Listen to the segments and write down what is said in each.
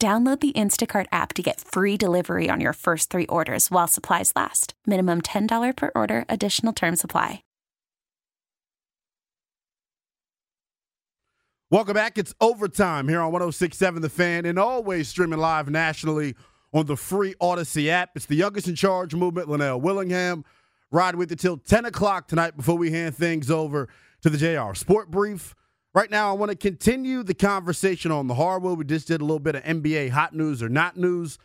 Download the Instacart app to get free delivery on your first three orders while supplies last. Minimum $10 per order, additional term supply. Welcome back. It's overtime here on 1067 The Fan and always streaming live nationally on the free Audacy app. It's the youngest in charge movement, Lynell Willingham. Ride with you till 10 o'clock tonight before we hand things over to the JR Sport Brief. Right now, I want to continue the conversation on the hardwood. We just did a little bit of NBA hot news or not news.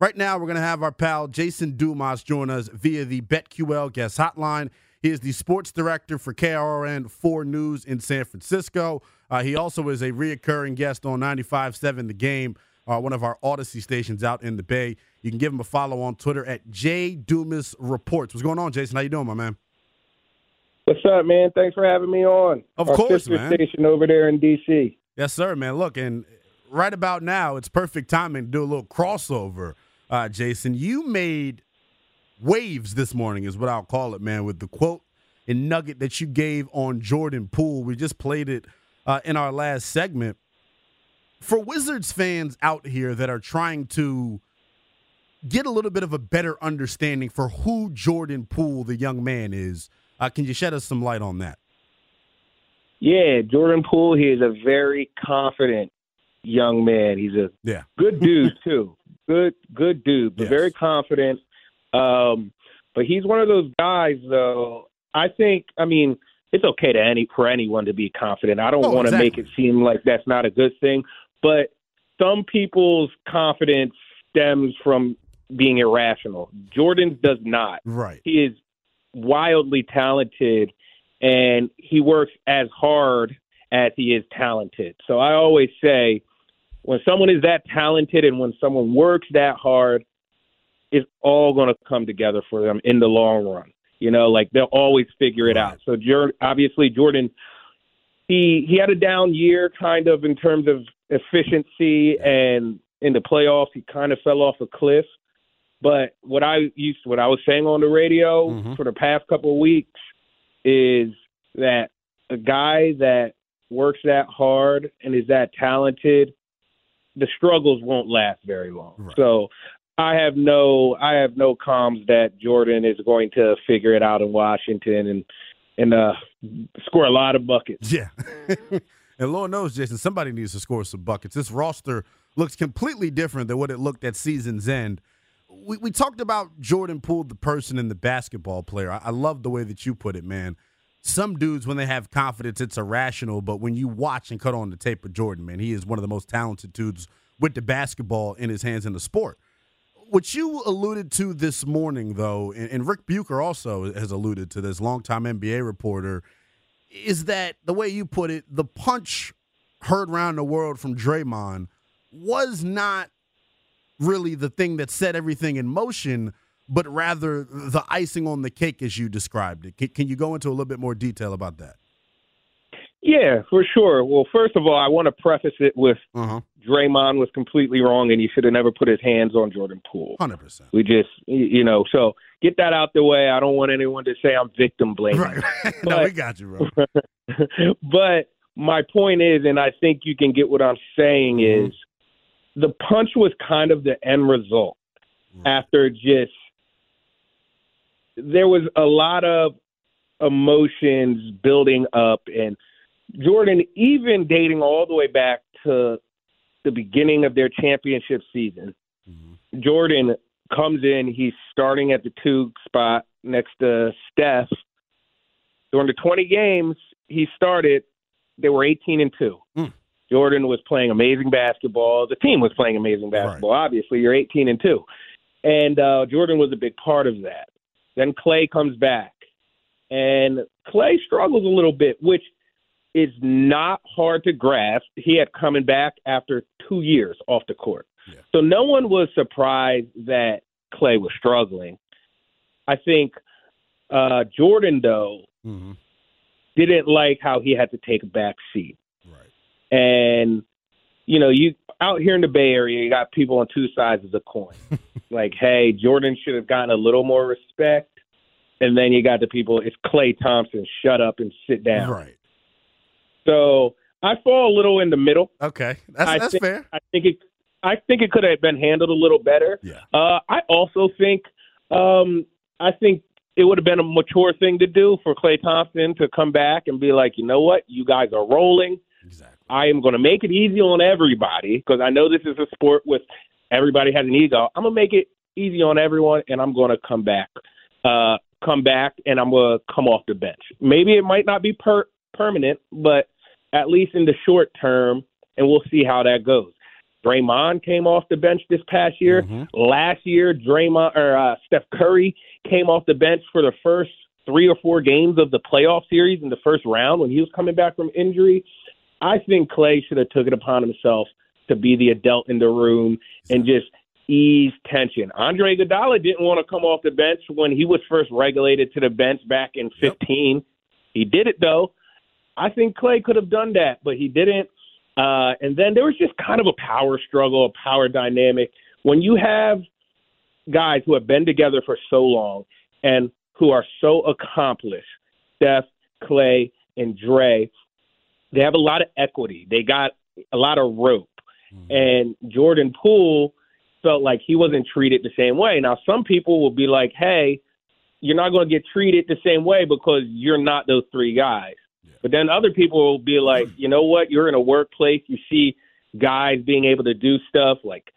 Right now, we're going to have our pal Jason Dumas join us via the BetQL guest hotline. He is the sports director for KRON 4 News in San Francisco. Uh, he also is a reoccurring guest on 95.7 The Game, uh, one of our Audacy stations out in the Bay. You can give him a follow on Twitter at J Dumas Reports. What's going on, Jason? How you doing, my man? What's up, man? Thanks for having me on. Of Our course, man. Station over there in DC. Yes, sir, man. Look, and right about now, it's perfect timing to do a little crossover. Uh, Jason, you made waves this morning, is what I'll call it, man, with the quote and nugget that you gave on Jordan Poole. We just played it uh, in our last segment. For Wizards fans out here that are trying to get a little bit of a better understanding for who Jordan Poole, the young man, is, uh, can you shed us some light on that? Yeah, Jordan Poole. He is a very confident young man. He's a Yeah. good dude too. Good, good dude, but Yes. very confident. Um, but he's one of those guys, though. I think. I mean, it's okay to any for anyone to be confident. I don't Oh, want to make it seem like that's not a good thing, but some people's confidence stems from being irrational. Jordan's does not. Right. he is wildly talented and he works as hard as he is talented. So I always say when someone is that talented and when someone works that hard, it's all going to come together for them in the long run. You know, like they'll always figure it out. So obviously Jordan he he had a down year kind of in terms of efficiency and in the playoffs he kind of fell off a cliff. But what I used what I was saying on the radio Mhm. for the past couple of weeks is that a guy that works that hard and is that talented, the struggles won't last very long. Right. So I have no I have no comms that Jordan is going to figure it out in Washington and and uh score a lot of buckets. Yeah. and Lord knows, Jason, somebody needs to score some buckets. This roster looks completely different than what it looked at season's end. We, we talked about Jordan Poole, the person and the basketball player. I, I love the way that you put it, man. Some dudes, when they have confidence, it's irrational. But when you watch and cut on the tape of Jordan, man, he is one of the most talented dudes with the basketball in his hands in the sport. What you alluded to this morning, though, and, and Rick Bucher also has alluded to this, longtime NBA reporter, is that the way you put it, the punch heard around the world from Draymond was not really the thing that set everything in motion, but rather the icing on the cake as you described it. Can, can you go into a little bit more detail about that? Yeah, for sure. Well, first of all, I want to preface it with Uh huh. Draymond was completely wrong and he should have never put his hands on Jordan Poole. Hundred percent. We just, you know, so get that out the way. I don't want anyone to say I'm victim blaming. Right. no, But- we got you, bro. but my point is, and I think you can get what I'm saying Mhm. is, the punch was kind of the end result after just there was a lot of emotions building up and Jordan even dating all the way back to the beginning of their championship season Jordan comes in. He's starting at the two spot next to Steph. During the 20 games he started, they were 18 and two. Mm. Jordan was playing amazing basketball. The team was playing amazing basketball. Right. Obviously, you're 18 and two, and uh, Jordan was a big part of that. Then Klay comes back, and Klay struggles a little bit, which is not hard to grasp. He had coming back after two years off the court. Yeah. So no one was surprised that Klay was struggling. I think uh, Jordan, though, mm-hmm. didn't like how he had to take a back seat. And, you know, you out here in the Bay Area, you got people on two sides of the coin. like, hey, Jordan should have gotten a little more respect. And then you got the people, it's Klay Thompson, shut up and sit down. Right. So I fall a little in the middle. Okay, that's, that's think, fair. I think it. I think it could have been handled a little better. Yeah. Uh, I also think. Um, I think it would have been a mature thing to do for Klay Thompson to come back and be like, you know what, you guys are rolling. Exactly. I am going to make it easy on everybody because I know this is a sport with everybody has an ego. I'm gonna make it easy on everyone, and I'm going to come back. Uh, come back, and I'm going to come off the bench. Maybe it might not be per- permanent, but at least in the short term, and we'll see how that goes. Draymond came off the bench this past year. Mm-hmm. Last year, Draymond or uh, Steph Curry came off the bench for the first three or four games of the playoff series in the first round when he was coming back from injury. I think Klay should have took it upon himself to be the adult in the room and just ease tension. Andre Iguodala didn't want to come off the bench when he was first regulated to the bench back in 15. Yep. He did it though. I think Klay could have done that, but he didn't. Uh, and then there was just kind of a power struggle, a power dynamic. When you have guys who have been together for so long and who are so accomplished, Steph, Klay, and Dre, they have a lot of equity. They got a lot of rope. Mm-hmm. And Jordan Poole felt like he wasn't treated the same way. Now, some people will be like, hey, you're not going to get treated the same way because you're not those three guys. But then other people will be like, you know what? You're in a workplace. You see guys being able to do stuff like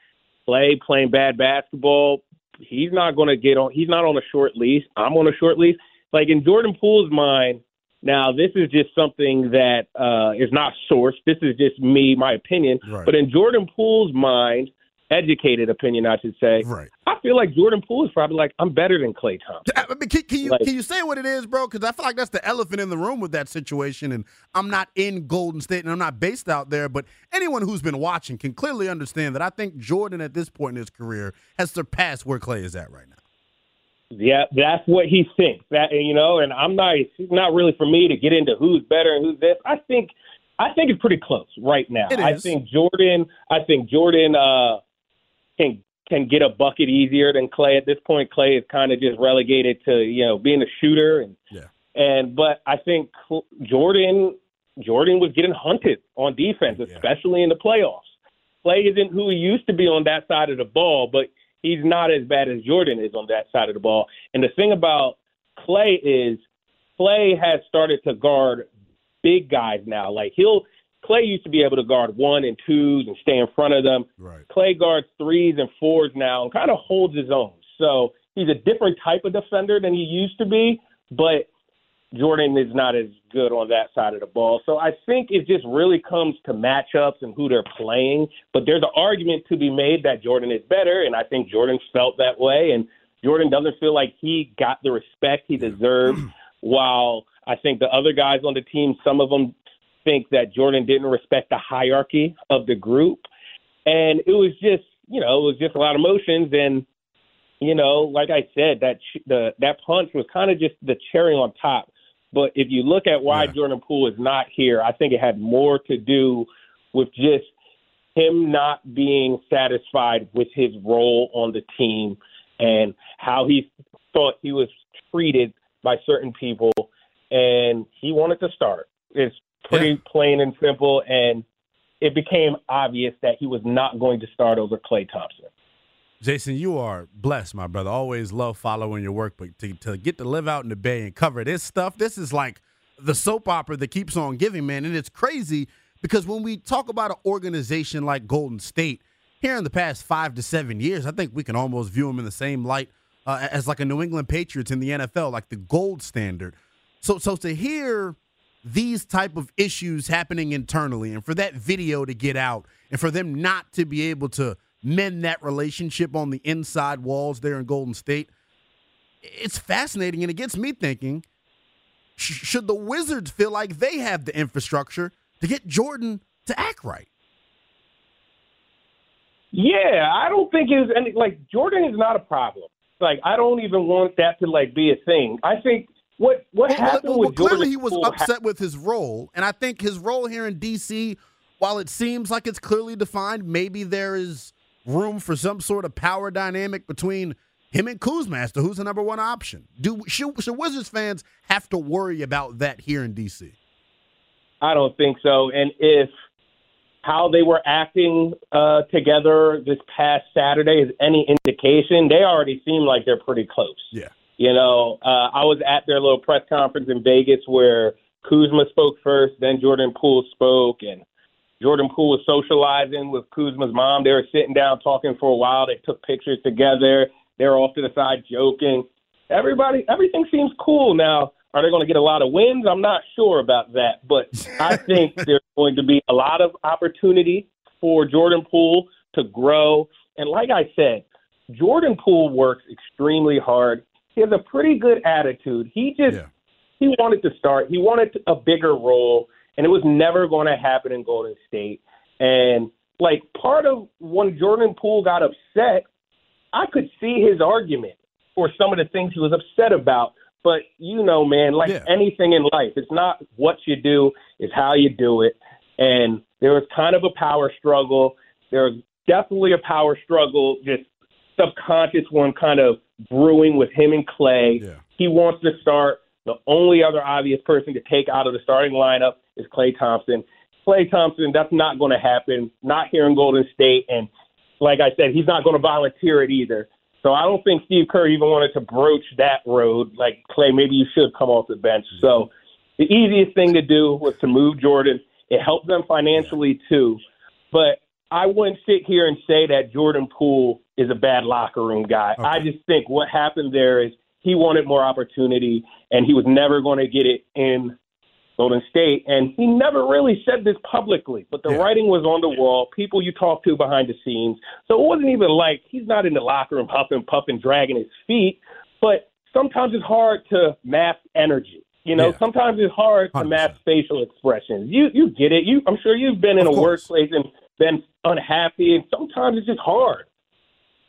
play, playing bad basketball. He's not going to get on. He's not on a short leash. I'm on a short leash. Like in Jordan Poole's mind, now this is just something that uh, is not sourced. This is just me, my opinion. Right. But in Jordan Poole's mind, educated opinion, I should say. Right. I feel like Jordan Poole is probably like, I'm better than Klay Thompson. I mean, can, can, you like, can you say what it is, bro? Because I feel like that's the elephant in the room with that situation. And I'm not in Golden State and I'm not based out there, but anyone who's been watching can clearly understand that I think Jordan at this point in his career has surpassed where Klay is at right now. Yeah, that's what he thinks. That you know, and I'm not. It's not really for me to get into who's better and who's this. I think, I think it's pretty close right now. I think Jordan. I think Jordan. uh can can get a bucket easier than Klay at this point. Klay is kind of just relegated to you know being a shooter and yeah. and but I think Jordan Jordan was getting hunted on defense, especially yeah. in the playoffs. Klay isn't who he used to be on that side of the ball, but he's not as bad as Jordan is on that side of the ball. And the thing about Klay is Klay has started to guard big guys now. Like he'll Klay used to be able to guard one and twos and stay in front of them. Right. Klay guards threes and fours now and kind of holds his own. So he's a different type of defender than he used to be, but Jordan is not as good on that side of the ball. So I think it just really comes to matchups and who they're playing. But there's an argument to be made that Jordan is better, and I think Jordan felt that way. And Jordan doesn't feel like he got the respect he deserved, while I think the other guys on the team, some of them think that Jordan didn't respect the hierarchy of the group. And it was just, you know, it was just a lot of emotions. And, you know, like I said, that the that punch was kind of just the cherry on top. But if you look at why yeah. Jordan Poole is not here, I think it had more to do with just him not being satisfied with his role on the team and how he thought he was treated by certain people and he wanted to start. It's pretty yeah. plain and simple, and it became obvious that he was not going to start over Klay Thompson. Jason, you are blessed, my brother. Always love following your work, but to, to get to live out in the Bay and cover this stuff, this is like the soap opera that keeps on giving, man. And it's crazy because when we talk about an organization like Golden State, here in the past five to seven years, I think we can almost view them in the same light uh, as like a New England Patriots in the NFL, like the gold standard. So, so to hear these type of issues happening internally, and for that video to get out, and for them not to be able to mend that relationship on the inside walls there in Golden State, it's fascinating, and it gets me thinking: sh- should the Wizards feel like they have the infrastructure to get Jordan to act right? Yeah, I don't think it's any like Jordan is not a problem. Like I don't even want that to like be a thing. I think what what well, happened well, well, with clearly he was upset ha- with his role, and I think his role here in DC, while it seems like it's clearly defined, maybe there is room for some sort of power dynamic between him and Kuzma who's the number one option. Do should, should Wizards fans have to worry about that here in DC? I don't think so. And if how they were acting uh, together this past Saturday is any indication, they already seem like they're pretty close. Yeah. You know, uh, I was at their little press conference in Vegas where Kuzma spoke first, then Jordan Poole spoke, and Jordan Poole was socializing with Kuzma's mom. They were sitting down talking for a while. They took pictures together. They were off to the side joking. Everybody, everything seems cool now. Are they going to get a lot of wins? I'm not sure about that, but I think there's going to be a lot of opportunity for Jordan Poole to grow. And like I said, Jordan Poole works extremely hard. He has a pretty good attitude. He just yeah. he wanted to start. He wanted a bigger role, and it was never going to happen in Golden State. And like part of when Jordan Poole got upset, I could see his argument for some of the things he was upset about. But you know, man, like yeah. anything in life, it's not what you do, it's how you do it. And there was kind of a power struggle. There was definitely a power struggle, just subconscious one kind of brewing with him and Klay. Yeah. He wants to start. The only other obvious person to take out of the starting lineup is Klay Thompson. Klay Thompson, that's not going to happen. Not here in Golden State. And like I said, he's not going to volunteer it either. So I don't think Steve Kerr even wanted to broach that road. Like Klay, maybe you should have come off the bench. So the easiest thing to do was to move Jordan. It helped them financially too. But I wouldn't sit here and say that Jordan Poole is a bad locker room guy. Okay. I just think what happened there is he wanted more opportunity and he was never going to get it in Golden State. And he never really said this publicly, but the yeah. writing was on the wall. People you talk to behind the scenes. So it wasn't even like he's not in the locker room huffing, puffing, dragging his feet. But sometimes it's hard to mask energy. You know, yeah. sometimes it's hard 100%. to mask facial expressions. You you get it. You I'm sure you've been in of a course. workplace and been unhappy, and sometimes it's just hard.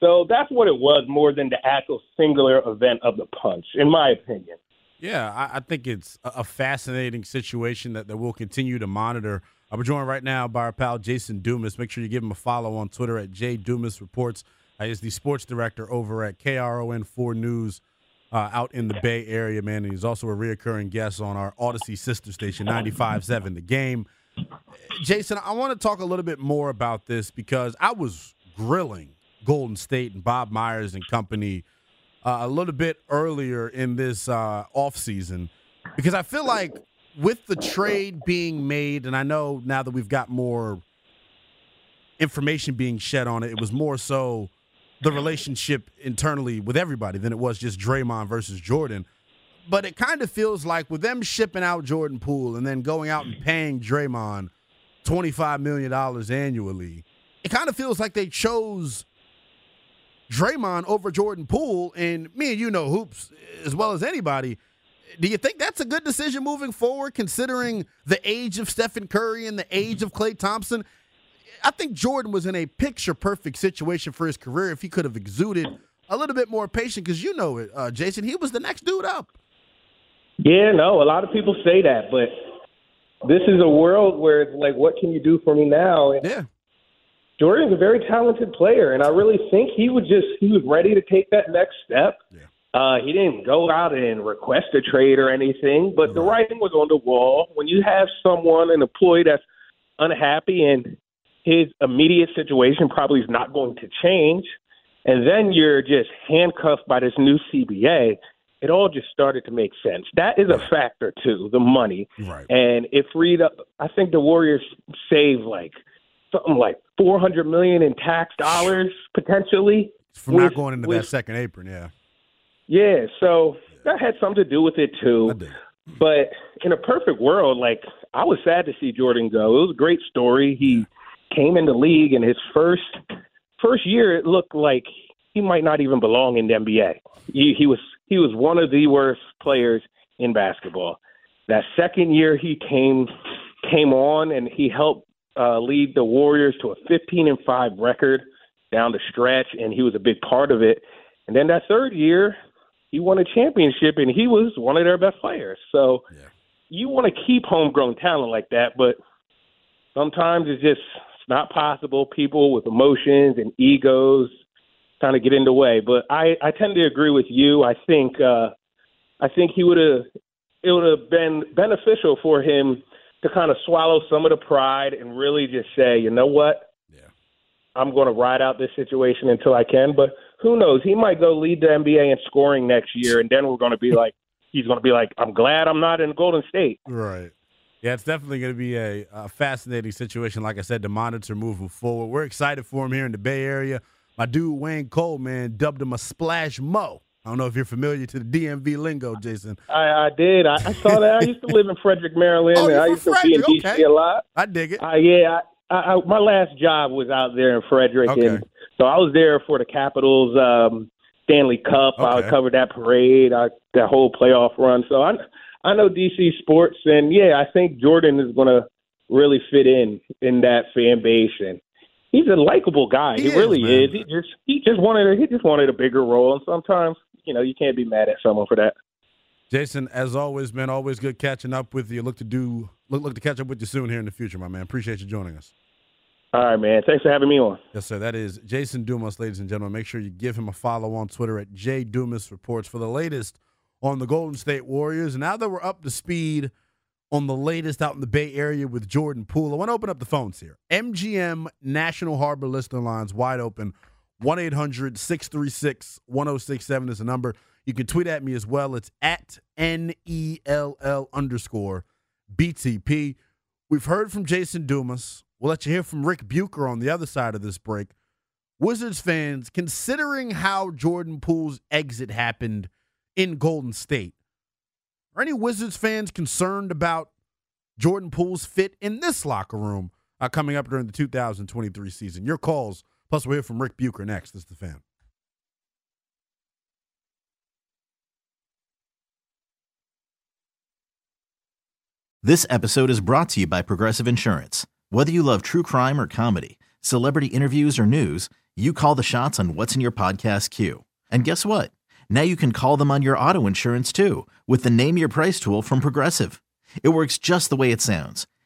So that's what it was more than the actual singular event of the punch, in my opinion. Yeah, I, I think it's a, fascinating situation that, that we'll continue to monitor. I'm joined right now by our pal Jason Dumas. Make sure you give him a follow on Twitter at J Dumas Reports. Uh, he's the sports director over at KRON4 News uh, out in the Bay Area, man. And he's also a reoccurring guest on our Audacy sister station, 95.7 The Game. Jason, I want to talk a little bit more about this because I was grilling Golden State and Bob Myers and company uh, a little bit earlier in this uh, offseason because I feel like with the trade being made, and I know now that we've got more information being shed on it, it was more so the relationship internally with everybody than it was just Draymond versus Jordan. But it kind of feels like with them shipping out Jordan Poole and then going out and paying Draymond $25 million annually, it kind of feels like they chose Draymond over Jordan Poole, and me and you know hoops as well as anybody. Do you think that's a good decision moving forward, considering the age of Stephen Curry and the age of Klay Thompson? I think Jordan was in a picture perfect situation for his career if he could have exuded a little bit more patience, because you know it, uh, Jason. He was the next dude up. Yeah, no, a lot of people say that, but this is a world where it's like, what can you do for me now? And yeah. Jordan's a very talented player, and I really think he would just he was ready to take that next step. Yeah. Uh, he didn't go out and request a trade or anything, but right. the writing was on the wall. When you have someone, an employee that's unhappy and his immediate situation probably is not going to change, and then you're just handcuffed by this new CBA, it all just started to make sense. That is a factor too, the money. Right. And it freed up I think the Warriors saved like something like four hundred million in tax dollars potentially from with, not going into with, that second apron. Yeah, yeah. So that had something to do with it too. But in a perfect world, like I was sad to see Jordan go. It was a great story. He came in the league, and his first first year, it looked like he might not even belong in the NBA. He, he was he was one of the worst players in basketball. That second year, he came came on and he helped uh, lead the Warriors to a 15 and five record down the stretch, and he was a big part of it. And then that third year, he won a championship, and he was one of their best players. So yeah. you want to keep homegrown talent like that, but sometimes it's just it's not possible. People with emotions and egos kind of get in the way. But I, I tend to agree with you. I think uh, I think he would have it would have been beneficial for him to kind of swallow some of the pride and really just say, you know what, yeah. I'm going to ride out this situation until I can. But who knows? He might go lead the NBA in scoring next year, and then we're going to be like, he's going to be like, I'm glad I'm not in Golden State. Right. Yeah, it's definitely going to be a, a, fascinating situation, like I said, to monitor moving forward. We're excited for him here in the Bay Area. My dude Wayne Cole, man, dubbed him a splash mo. I don't know if you're familiar to the DMV lingo, Jason. I, I did. I, I, saw that. I used to live in Frederick, Maryland, oh, and I used Frederick. to be in DC okay. a lot. I dig it. Uh, yeah, I, I, my last job was out there in Frederick, okay. and so I was there for the Capitals um, Stanley Cup. Okay. I covered that parade, I, that whole playoff run. So I, I know DC sports, and yeah, I think Jordan is going to really fit in in that fan base, and he's a likable guy. He, he really is, is. He just he just wanted a, he just wanted a bigger role, and sometimes you know you can't be mad at someone for that. Jason, as always, man, always good catching up with you. Look to do look look to catch up with you soon here in the future, my man. Appreciate you joining us. All right, man. Thanks for having me on. Yes, sir. That is Jason Dumas, ladies and gentlemen. Make sure you give him a follow on Twitter at J Dumas Reports for the latest on the Golden State Warriors. And now that we're up to speed on the latest out in the Bay Area with Jordan Poole, I want to open up the phones here. MGM National Harbor listener lines wide open. 1 800 636 1067 is the number. You can tweet at me as well. It's at N E L L underscore BTP. We've heard from Jason Dumas. We'll let you hear from Rick Bucher on the other side of this break. Wizards fans, considering how Jordan Poole's exit happened in Golden State, are any Wizards fans concerned about Jordan Poole's fit in this locker room uh, coming up during the 2023 season? Your calls, plus we'll hear from Rick Bucher next. This is the fan. This episode is brought to you by Progressive Insurance. Whether you love true crime or comedy, celebrity interviews or news, you call the shots on what's in your podcast queue. And guess what? Now you can call them on your auto insurance too with the Name Your Price tool from Progressive. It works just the way it sounds.